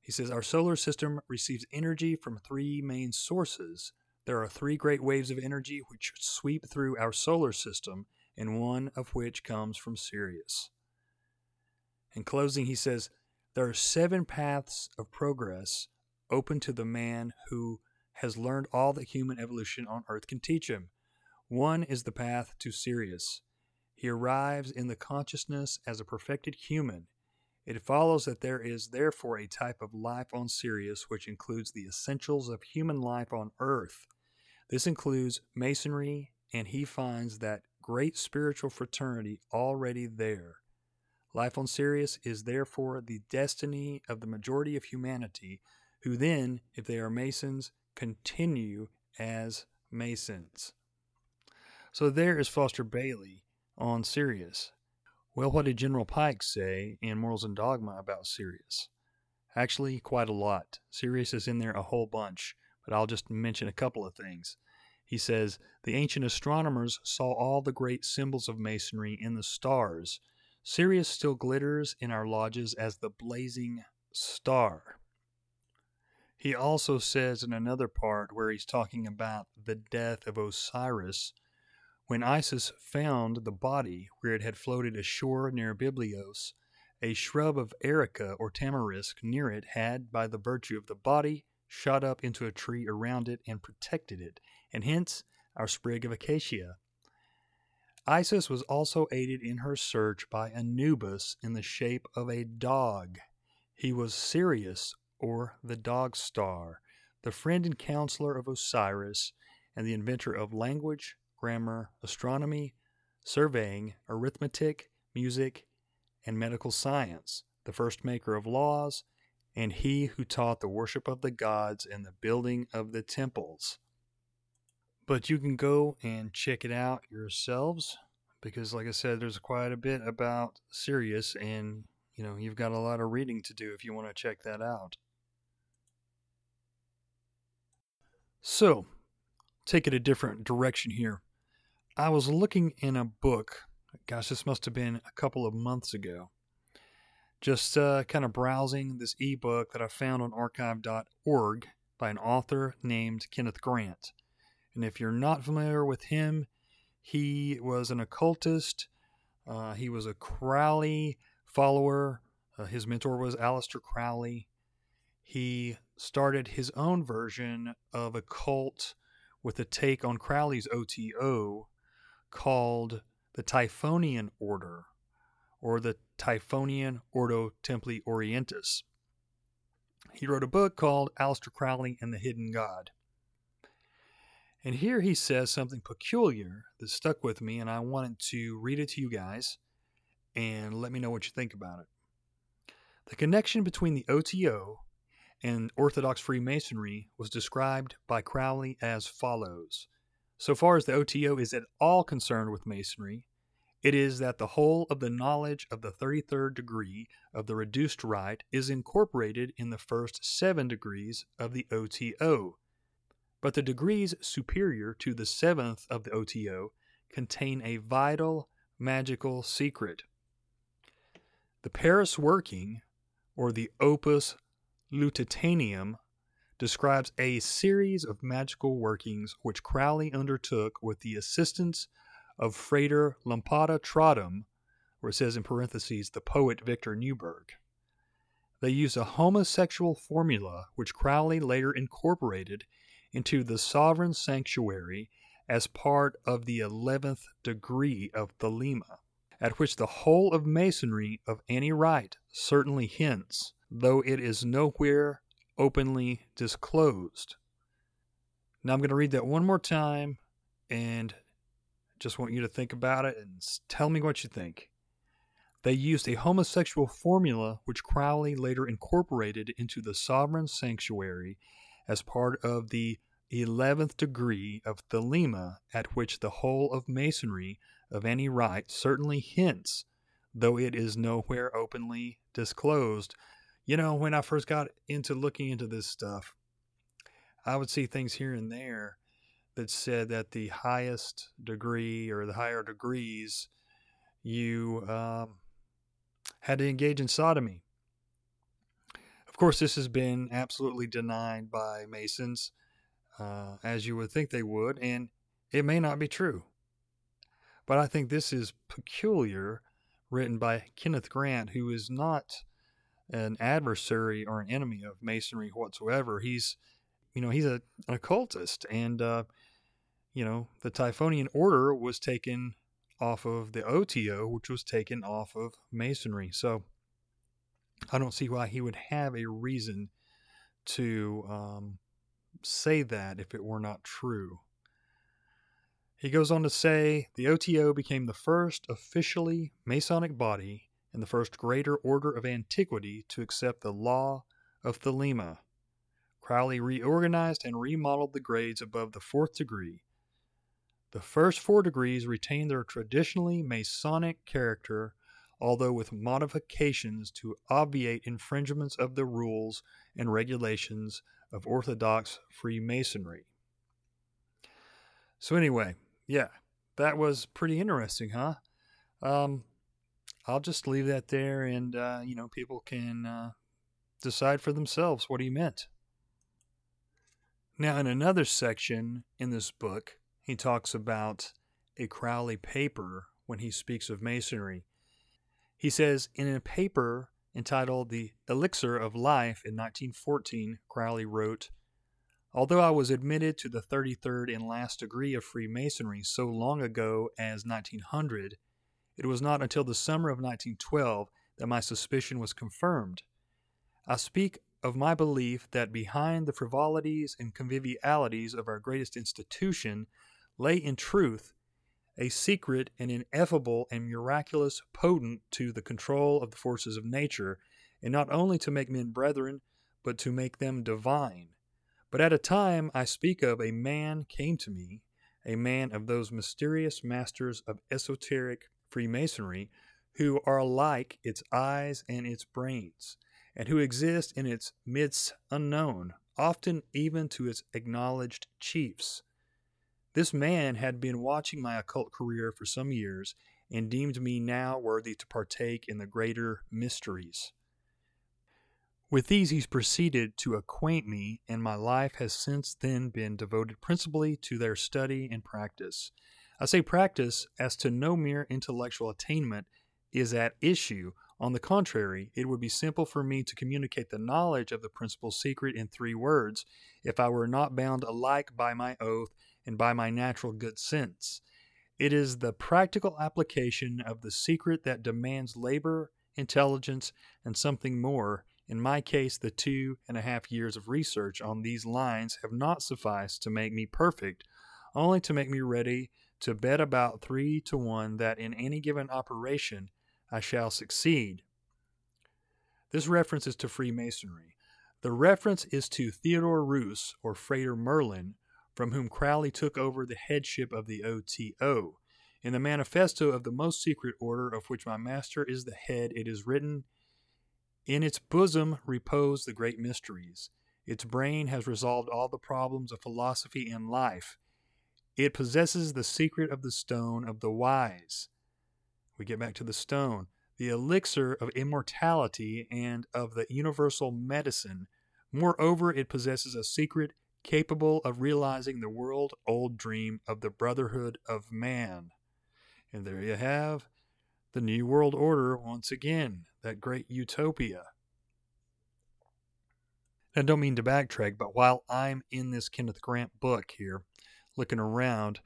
He says our solar system receives energy from three main sources there are three great waves of energy which sweep through our solar system, and one of which comes from Sirius. In closing, he says, There are seven paths of progress open to the man who has learned all that human evolution on Earth can teach him. One is the path to Sirius. He arrives in the consciousness as a perfected human. It follows that there is therefore a type of life on Sirius which includes the essentials of human life on Earth. This includes Masonry, and he finds that great spiritual fraternity already there. Life on Sirius is therefore the destiny of the majority of humanity, who then, if they are Masons, continue as Masons. So there is Foster Bailey on Sirius. Well, what did General Pike say in Morals and Dogma about Sirius? Actually, quite a lot. Sirius is in there a whole bunch, but I'll just mention a couple of things. He says, The ancient astronomers saw all the great symbols of Masonry in the stars. Sirius still glitters in our lodges as the blazing star. He also says in another part where he's talking about the death of Osiris, when Isis found the body where it had floated ashore near Byblos, a shrub of erica or tamarisk near it had, by the virtue of the body, shot up into a tree around it and protected it, and hence our sprig of acacia. Isis was also aided in her search by Anubis in the shape of a dog. He was Sirius, or the dog star, the friend and counselor of Osiris, and the inventor of language, grammar, astronomy, surveying, arithmetic, music, and medical science, the first maker of laws, and he who taught the worship of the gods and the building of the temples. But you can go and check it out yourselves because, like I said, there's quite a bit about Sirius, and you know, you've got a lot of reading to do if you want to check that out. So, take it a different direction here. I was looking in a book, gosh, this must have been a couple of months ago, just uh, kind of browsing this ebook that I found on archive.org by an author named Kenneth Grant. And if you're not familiar with him, he was an occultist. Uh, he was a Crowley follower. Uh, his mentor was Aleister Crowley. He started his own version of a cult with a take on Crowley's OTO called the Typhonian Order or the Typhonian Ordo Templi Orientis. He wrote a book called Aleister Crowley and the Hidden God. And here he says something peculiar that stuck with me, and I wanted to read it to you guys and let me know what you think about it. The connection between the OTO and Orthodox Freemasonry was described by Crowley as follows. So far as the OTO is at all concerned with Masonry, it is that the whole of the knowledge of the 33rd degree of the reduced rite is incorporated in the first seven degrees of the OTO. But the degrees superior to the seventh of the OTO contain a vital magical secret. The Paris working, or the Opus Lutetianum, describes a series of magical workings which Crowley undertook with the assistance of Frater Lampada Tradam, where it says in parentheses, the poet Victor Neuburg. They used a homosexual formula which Crowley later incorporated into the sovereign sanctuary as part of the 11th degree of Thelema, at which the whole of Masonry of any rite certainly hints, though it is nowhere openly disclosed. Now I'm going to read that one more time and just want you to think about it and tell me what you think. They used a homosexual formula which Crowley later incorporated into the sovereign sanctuary as part of the 11th degree of Thelema, at which the whole of Masonry of any rite certainly hints, though it is nowhere openly disclosed. You know, when I first got into looking into this stuff, I would see things here and there that said that the highest degree or the higher degrees you um, had to engage in sodomy. Of course, this has been absolutely denied by Masons, uh, as you would think they would, and it may not be true. But I think this is peculiar, written by Kenneth Grant, who is not an adversary or an enemy of Masonry whatsoever. He's you know, he's a, an occultist, and uh, you know, the Typhonian Order was taken off of the OTO, which was taken off of Masonry. So I don't see why he would have a reason to um, say that if it were not true. He goes on to say the OTO became the first officially Masonic body and the first greater order of antiquity to accept the law of Thelema. Crowley reorganized and remodeled the grades above the fourth degree. The first four degrees retain their traditionally Masonic character, although with modifications to obviate infringements of the rules and regulations of Orthodox Freemasonry. So, anyway, yeah, that was pretty interesting, huh? Um, I'll just leave that there, and uh, you know, people can uh, decide for themselves what he meant. Now, in another section in this book, he talks about a Crowley paper when he speaks of Masonry. He says, in a paper entitled The Elixir of Life in 1914, Crowley wrote, Although I was admitted to the 33rd and last degree of Freemasonry so long ago as 1900, it was not until the summer of 1912 that my suspicion was confirmed. I speak of my belief that behind the frivolities and convivialities of our greatest institution lay in truth a secret and ineffable and miraculous potent to the control of the forces of nature, and not only to make men brethren, but to make them divine. But at a time I speak of, a man came to me, a man of those mysterious masters of esoteric Freemasonry, who are alike its eyes and its brains, and who exist in its midst unknown, often even to its acknowledged chiefs. This man had been watching my occult career for some years and deemed me now worthy to partake in the greater mysteries. With these he's proceeded to acquaint me, and my life has since then been devoted principally to their study and practice. I say practice as to no mere intellectual attainment is at issue. On the contrary, it would be simple for me to communicate the knowledge of the principal secret in three words if I were not bound alike by my oath and by my natural good sense. It is the practical application of the secret that demands labor, intelligence, and something more. In my case, the two and a half years of research on these lines have not sufficed to make me perfect, only to make me ready to bet about three to one that in any given operation I shall succeed. This reference is to Freemasonry. The reference is to Theodore Reuss, or Frater Merlin, from whom Crowley took over the headship of the OTO. In the manifesto of the most secret order of which my master is the head, it is written In its bosom repose the great mysteries. Its brain has resolved all the problems of philosophy and life. It possesses the secret of the stone of the wise. We get back to the stone, the elixir of immortality and of the universal medicine. Moreover, it possesses a secret capable of realizing the world old dream of the brotherhood of man. And there you have the New World Order once again, that great utopia. I don't mean to backtrack, but while I'm in this Kenneth Grant book here, looking around,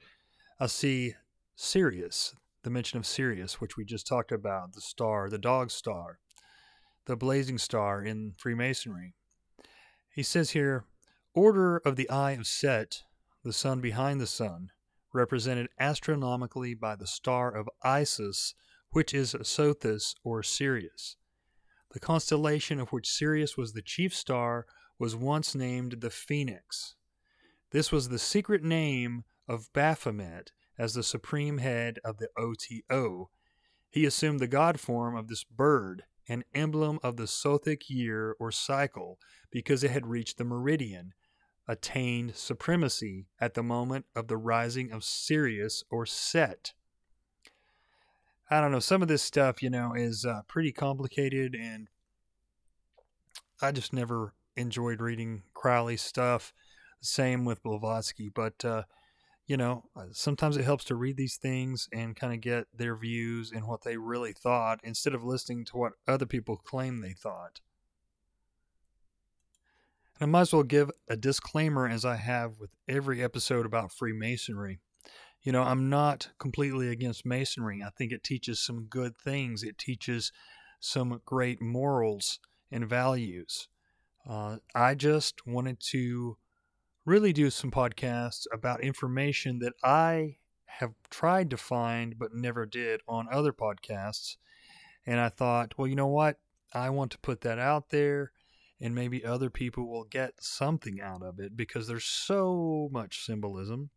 I see Sirius, the mention of Sirius, which we just talked about, the star, the dog star, the blazing star in Freemasonry. He says here, Order of the Eye of Set, the sun behind the sun, represented astronomically by the star of Isis, which is Sothis or Sirius. The constellation of which Sirius was the chief star was once named the Phoenix. This was the secret name of Baphomet as the supreme head of the OTO. He assumed the god form of this bird, an emblem of the Sothic year or cycle, because it had reached the meridian, attained supremacy at the moment of the rising of Sirius or Set. I don't know, some of this stuff, you know, is uh, pretty complicated, and I just never enjoyed reading Crowley stuff. Same with Blavatsky, but uh, you know, uh, sometimes it helps to read these things and kind of get their views and what they really thought instead of listening to what other people claim they thought. And I might as well give a disclaimer as I have with every episode about Freemasonry. You know, I'm not completely against Masonry. I think it teaches some good things, it teaches some great morals and values. Uh, I just wanted to really do some podcasts about information that I have tried to find but never did on other podcasts. And I thought, well, you know what? I want to put that out there and maybe other people will get something out of it because there's so much symbolism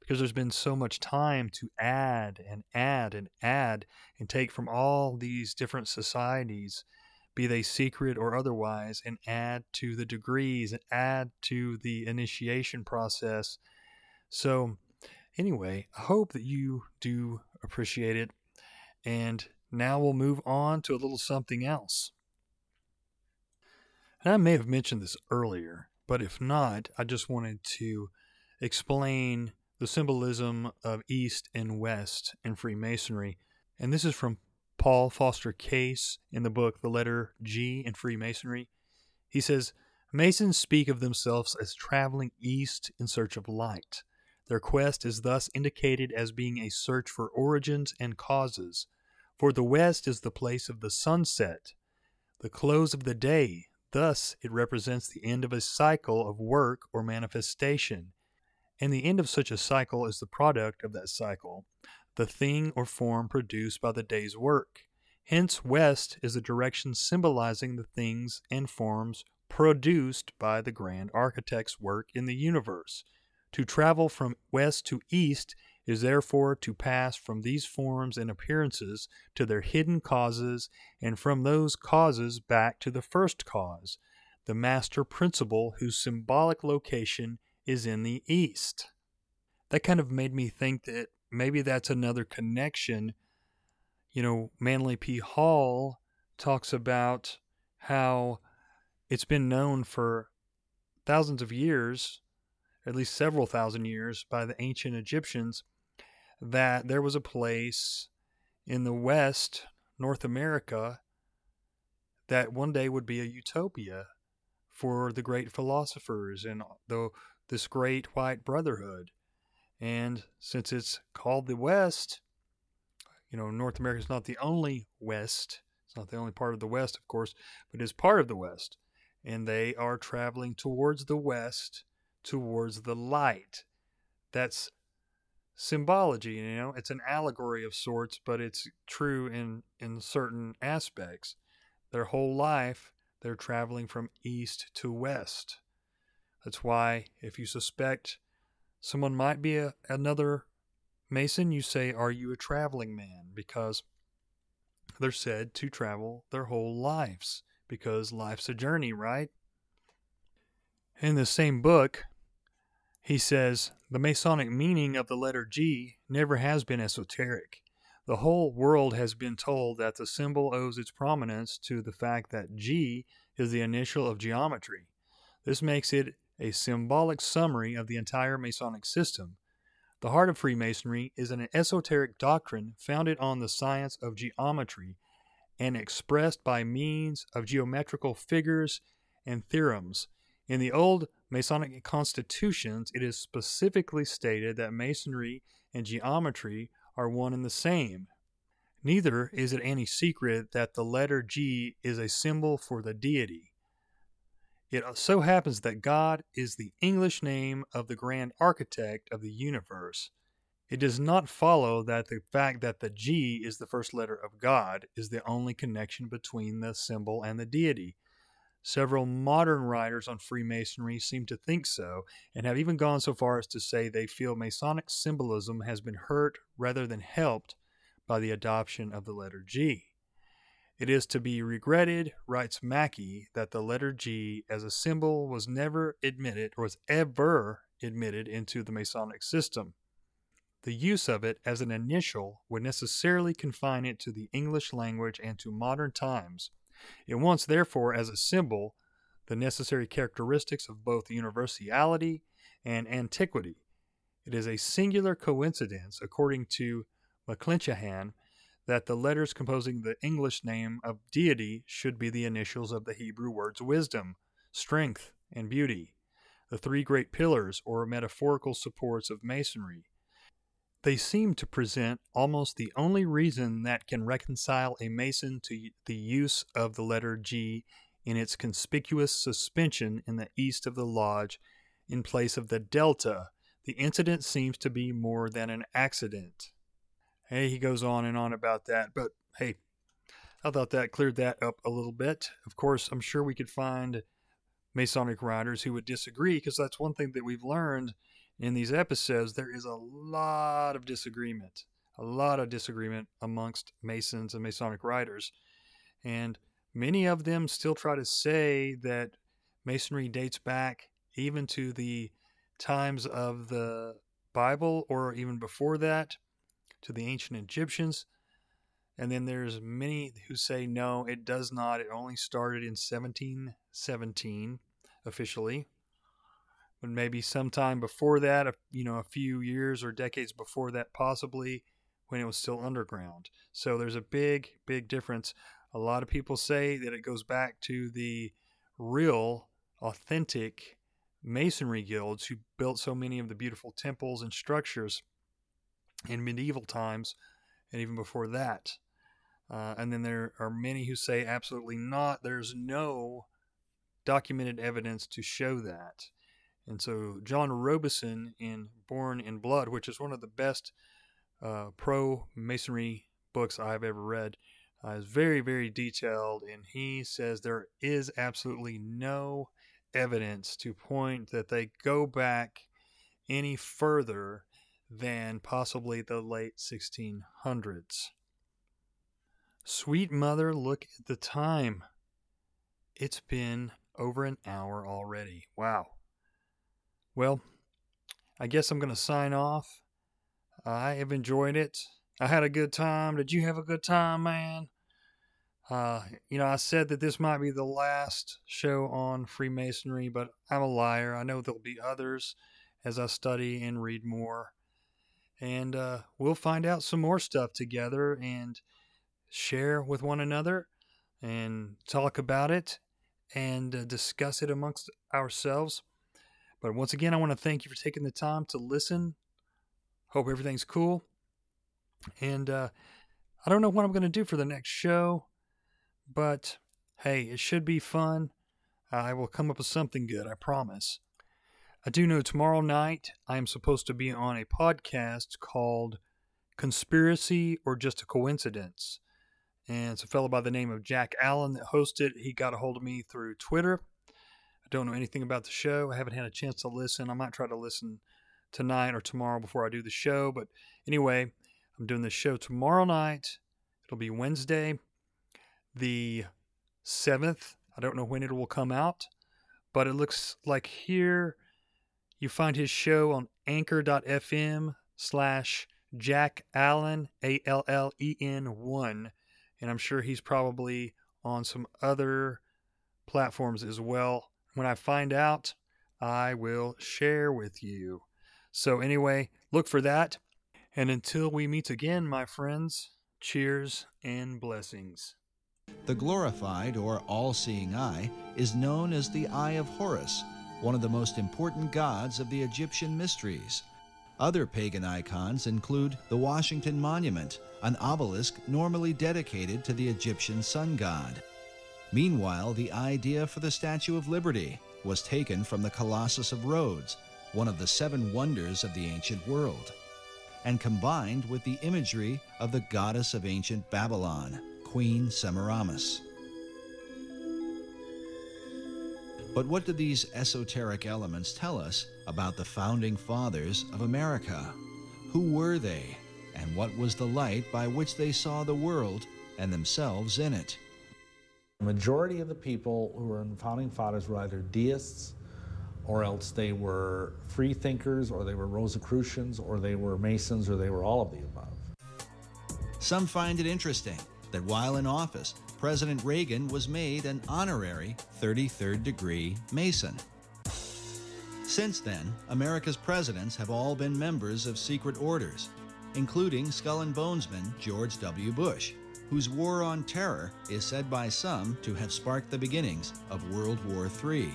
because there's been so much time to add and add and add and take from all these different societies be they secret or otherwise and add to the degrees and add to the initiation process. So anyway i hope that you do appreciate it and now we'll move on to a little something else and I may have mentioned this earlier, but if not, I just wanted to explain the symbolism of East and West in Freemasonry. And this is from Paul Foster Case in the book The Letter G in Freemasonry. He says, Masons speak of themselves as traveling east in search of light. Their quest is thus indicated as being a search for origins and causes. For the west is the place of the sunset, the close of the day, Thus, it represents the end of a cycle of work or manifestation, and the end of such a cycle is the product of that cycle, the thing or form produced by the day's work. Hence, west is the direction symbolizing the things and forms produced by the grand architect's work in the universe. To travel from west to east is therefore to pass from these forms and appearances to their hidden causes, and from those causes back to the first cause, the master principle whose symbolic location is in the east. That kind of made me think that maybe that's another connection. You know, Manly P. Hall talks about how it's been known for thousands of years, at least several thousand years, by the ancient Egyptians that there was a place in the West, North America, that one day would be a utopia for the great philosophers and the, this great white brotherhood. And since it's called the West, you know, North America is not the only West. It's not the only part of the West, of course, but it's part of the West. And they are traveling towards the West, towards the light. That's symbology you know? It's an allegory of sorts but it's true in in certain aspects. Their whole life they're traveling from east to west. That's why if you suspect someone might be a, another mason you say are you a traveling man? Because they're said to travel their whole lives because life's a journey right? In the same book he says, The Masonic meaning of the letter G never has been esoteric. The whole world has been told that the symbol owes its prominence to the fact that G is the initial of geometry. This makes it a symbolic summary of the entire Masonic system. The heart of Freemasonry is an esoteric doctrine founded on the science of geometry and expressed by means of geometrical figures and theorems. In the old Masonic constitutions, it is specifically stated that Masonry and geometry are one and the same. Neither is it any secret that the letter G is a symbol for the deity. It so happens that God is the English name of the grand architect of the universe. It does not follow that the fact that the G is the first letter of God is the only connection between the symbol and the deity. Several modern writers on Freemasonry seem to think so, and have even gone so far as to say they feel Masonic symbolism has been hurt rather than helped by the adoption of the letter G. It is to be regretted, writes Mackey, that the letter G as a symbol was never admitted or was ever admitted into the Masonic system. The use of it as an initial would necessarily confine it to the English language and to modern times it wants, therefore, as a symbol, the necessary characteristics of both universality and antiquity. It is a singular coincidence, according to McClenachan, that the letters composing the English name of deity should be the initials of the Hebrew words wisdom, strength, and beauty, the three great pillars or metaphorical supports of Masonry. They seem to present almost the only reason that can reconcile a Mason to the use of the letter G in its conspicuous suspension in the east of the lodge in place of the delta. The incident seems to be more than an accident. Hey, he goes on and on about that, but hey, I thought that cleared that up a little bit. Of course, I'm sure we could find Masonic writers who would disagree because that's one thing that we've learned in these episodes, there is a lot of disagreement, a lot of disagreement amongst Masons and Masonic writers. And many of them still try to say that Masonry dates back even to the times of the Bible or even before that, to the ancient Egyptians. And then there's many who say no, it does not. It only started in 1717 officially but maybe sometime before that, you know, a few years or decades before that, possibly when it was still underground. So there's a big, big difference. A lot of people say that it goes back to the real, authentic masonry guilds who built so many of the beautiful temples and structures in medieval times and even before that. Uh, and then there are many who say absolutely not. There's no documented evidence to show that. And so John Robison in Born in Blood, which is one of the best uh, pro Masonry books I've ever read, uh, is very, very detailed. And he says there is absolutely no evidence to point that they go back any further than possibly the late 1600s. Sweet mother, look at the time. It's been over an hour already. Wow. Well, I guess I'm going to sign off. I have enjoyed it. I had a good time. Did you have a good time, man? Uh, you know, I said that this might be the last show on Freemasonry, but I'm a liar. I know there'll be others as I study and read more. And uh, we'll find out some more stuff together and share with one another and talk about it and uh, discuss it amongst ourselves. But once again, I want to thank you for taking the time to listen. Hope everything's cool. And uh, I don't know what I'm going to do for the next show, but hey, it should be fun. I will come up with something good, I promise. I do know tomorrow night I am supposed to be on a podcast called Conspiracy or Just a Coincidence. And it's a fellow by the name of Jack Allen that hosts it. He got a hold of me through Twitter. Don't know anything about the show. I haven't had a chance to listen. I might try to listen tonight or tomorrow before I do the show. But anyway, I'm doing the show tomorrow night. It'll be Wednesday, the 7th. I don't know when it will come out, but it looks like here you find his show on anchor.fm slash Jack Allen, A L L E N 1. And I'm sure he's probably on some other platforms as well. When I find out, I will share with you. So, anyway, look for that. And until we meet again, my friends, cheers and blessings. The glorified or all seeing eye is known as the Eye of Horus, one of the most important gods of the Egyptian mysteries. Other pagan icons include the Washington Monument, an obelisk normally dedicated to the Egyptian sun god. Meanwhile, the idea for the Statue of Liberty was taken from the Colossus of Rhodes, one of the seven wonders of the ancient world, and combined with the imagery of the goddess of ancient Babylon, Queen Semiramis. But what do these esoteric elements tell us about the founding fathers of America? Who were they, and what was the light by which they saw the world and themselves in it? The majority of the people who were in founding fathers were either deists or else they were free thinkers or they were Rosicrucians or they were Masons or they were all of the above. Some find it interesting that while in office, President Reagan was made an honorary 33rd degree Mason. Since then, America's presidents have all been members of secret orders, including Skull and Bonesman George W. Bush, whose war on terror is said by some to have sparked the beginnings of World War III.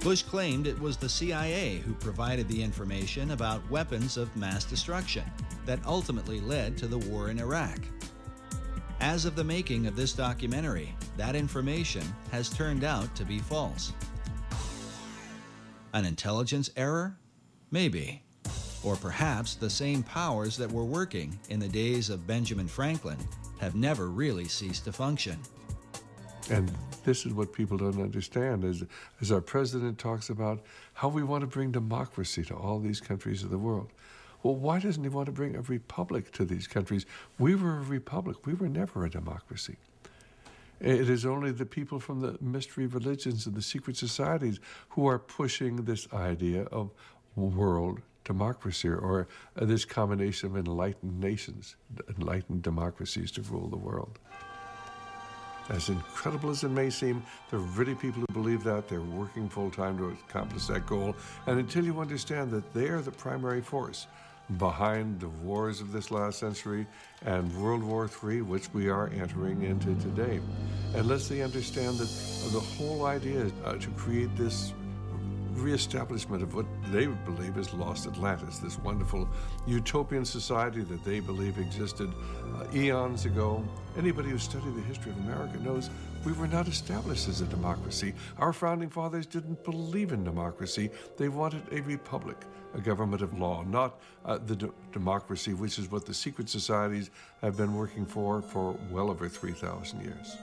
Bush claimed it was the CIA who provided the information about weapons of mass destruction that ultimately led to the war in Iraq. As of the making of this documentary, that information has turned out to be false. An intelligence error? Maybe. Or perhaps the same powers that were working in the days of Benjamin Franklin have never really ceased to function. And this is what people don't understand as, as our president talks about how we want to bring democracy to all these countries of the world. Well, why doesn't he want to bring a republic to these countries? We were a republic. We were never a democracy. It is only the people from the mystery religions and the secret societies who are pushing this idea of world democracy or this combination of enlightened nations, enlightened democracies to rule the world. As incredible as it may seem, there are really people who believe that. They're working full time to accomplish that goal. And until you understand that they are the primary force behind the wars of this last century and World War III, which we are entering into today, unless they understand that the whole idea is uh, to create this reestablishment of what they believe is lost Atlantis, this wonderful utopian society that they believe existed uh, eons ago. Anybody who studied the history of America knows we were not established as a democracy. Our founding fathers didn't believe in democracy. They wanted a republic, a government of law, not uh, the democracy, which is what the secret societies have been working for for well over 3,000 years.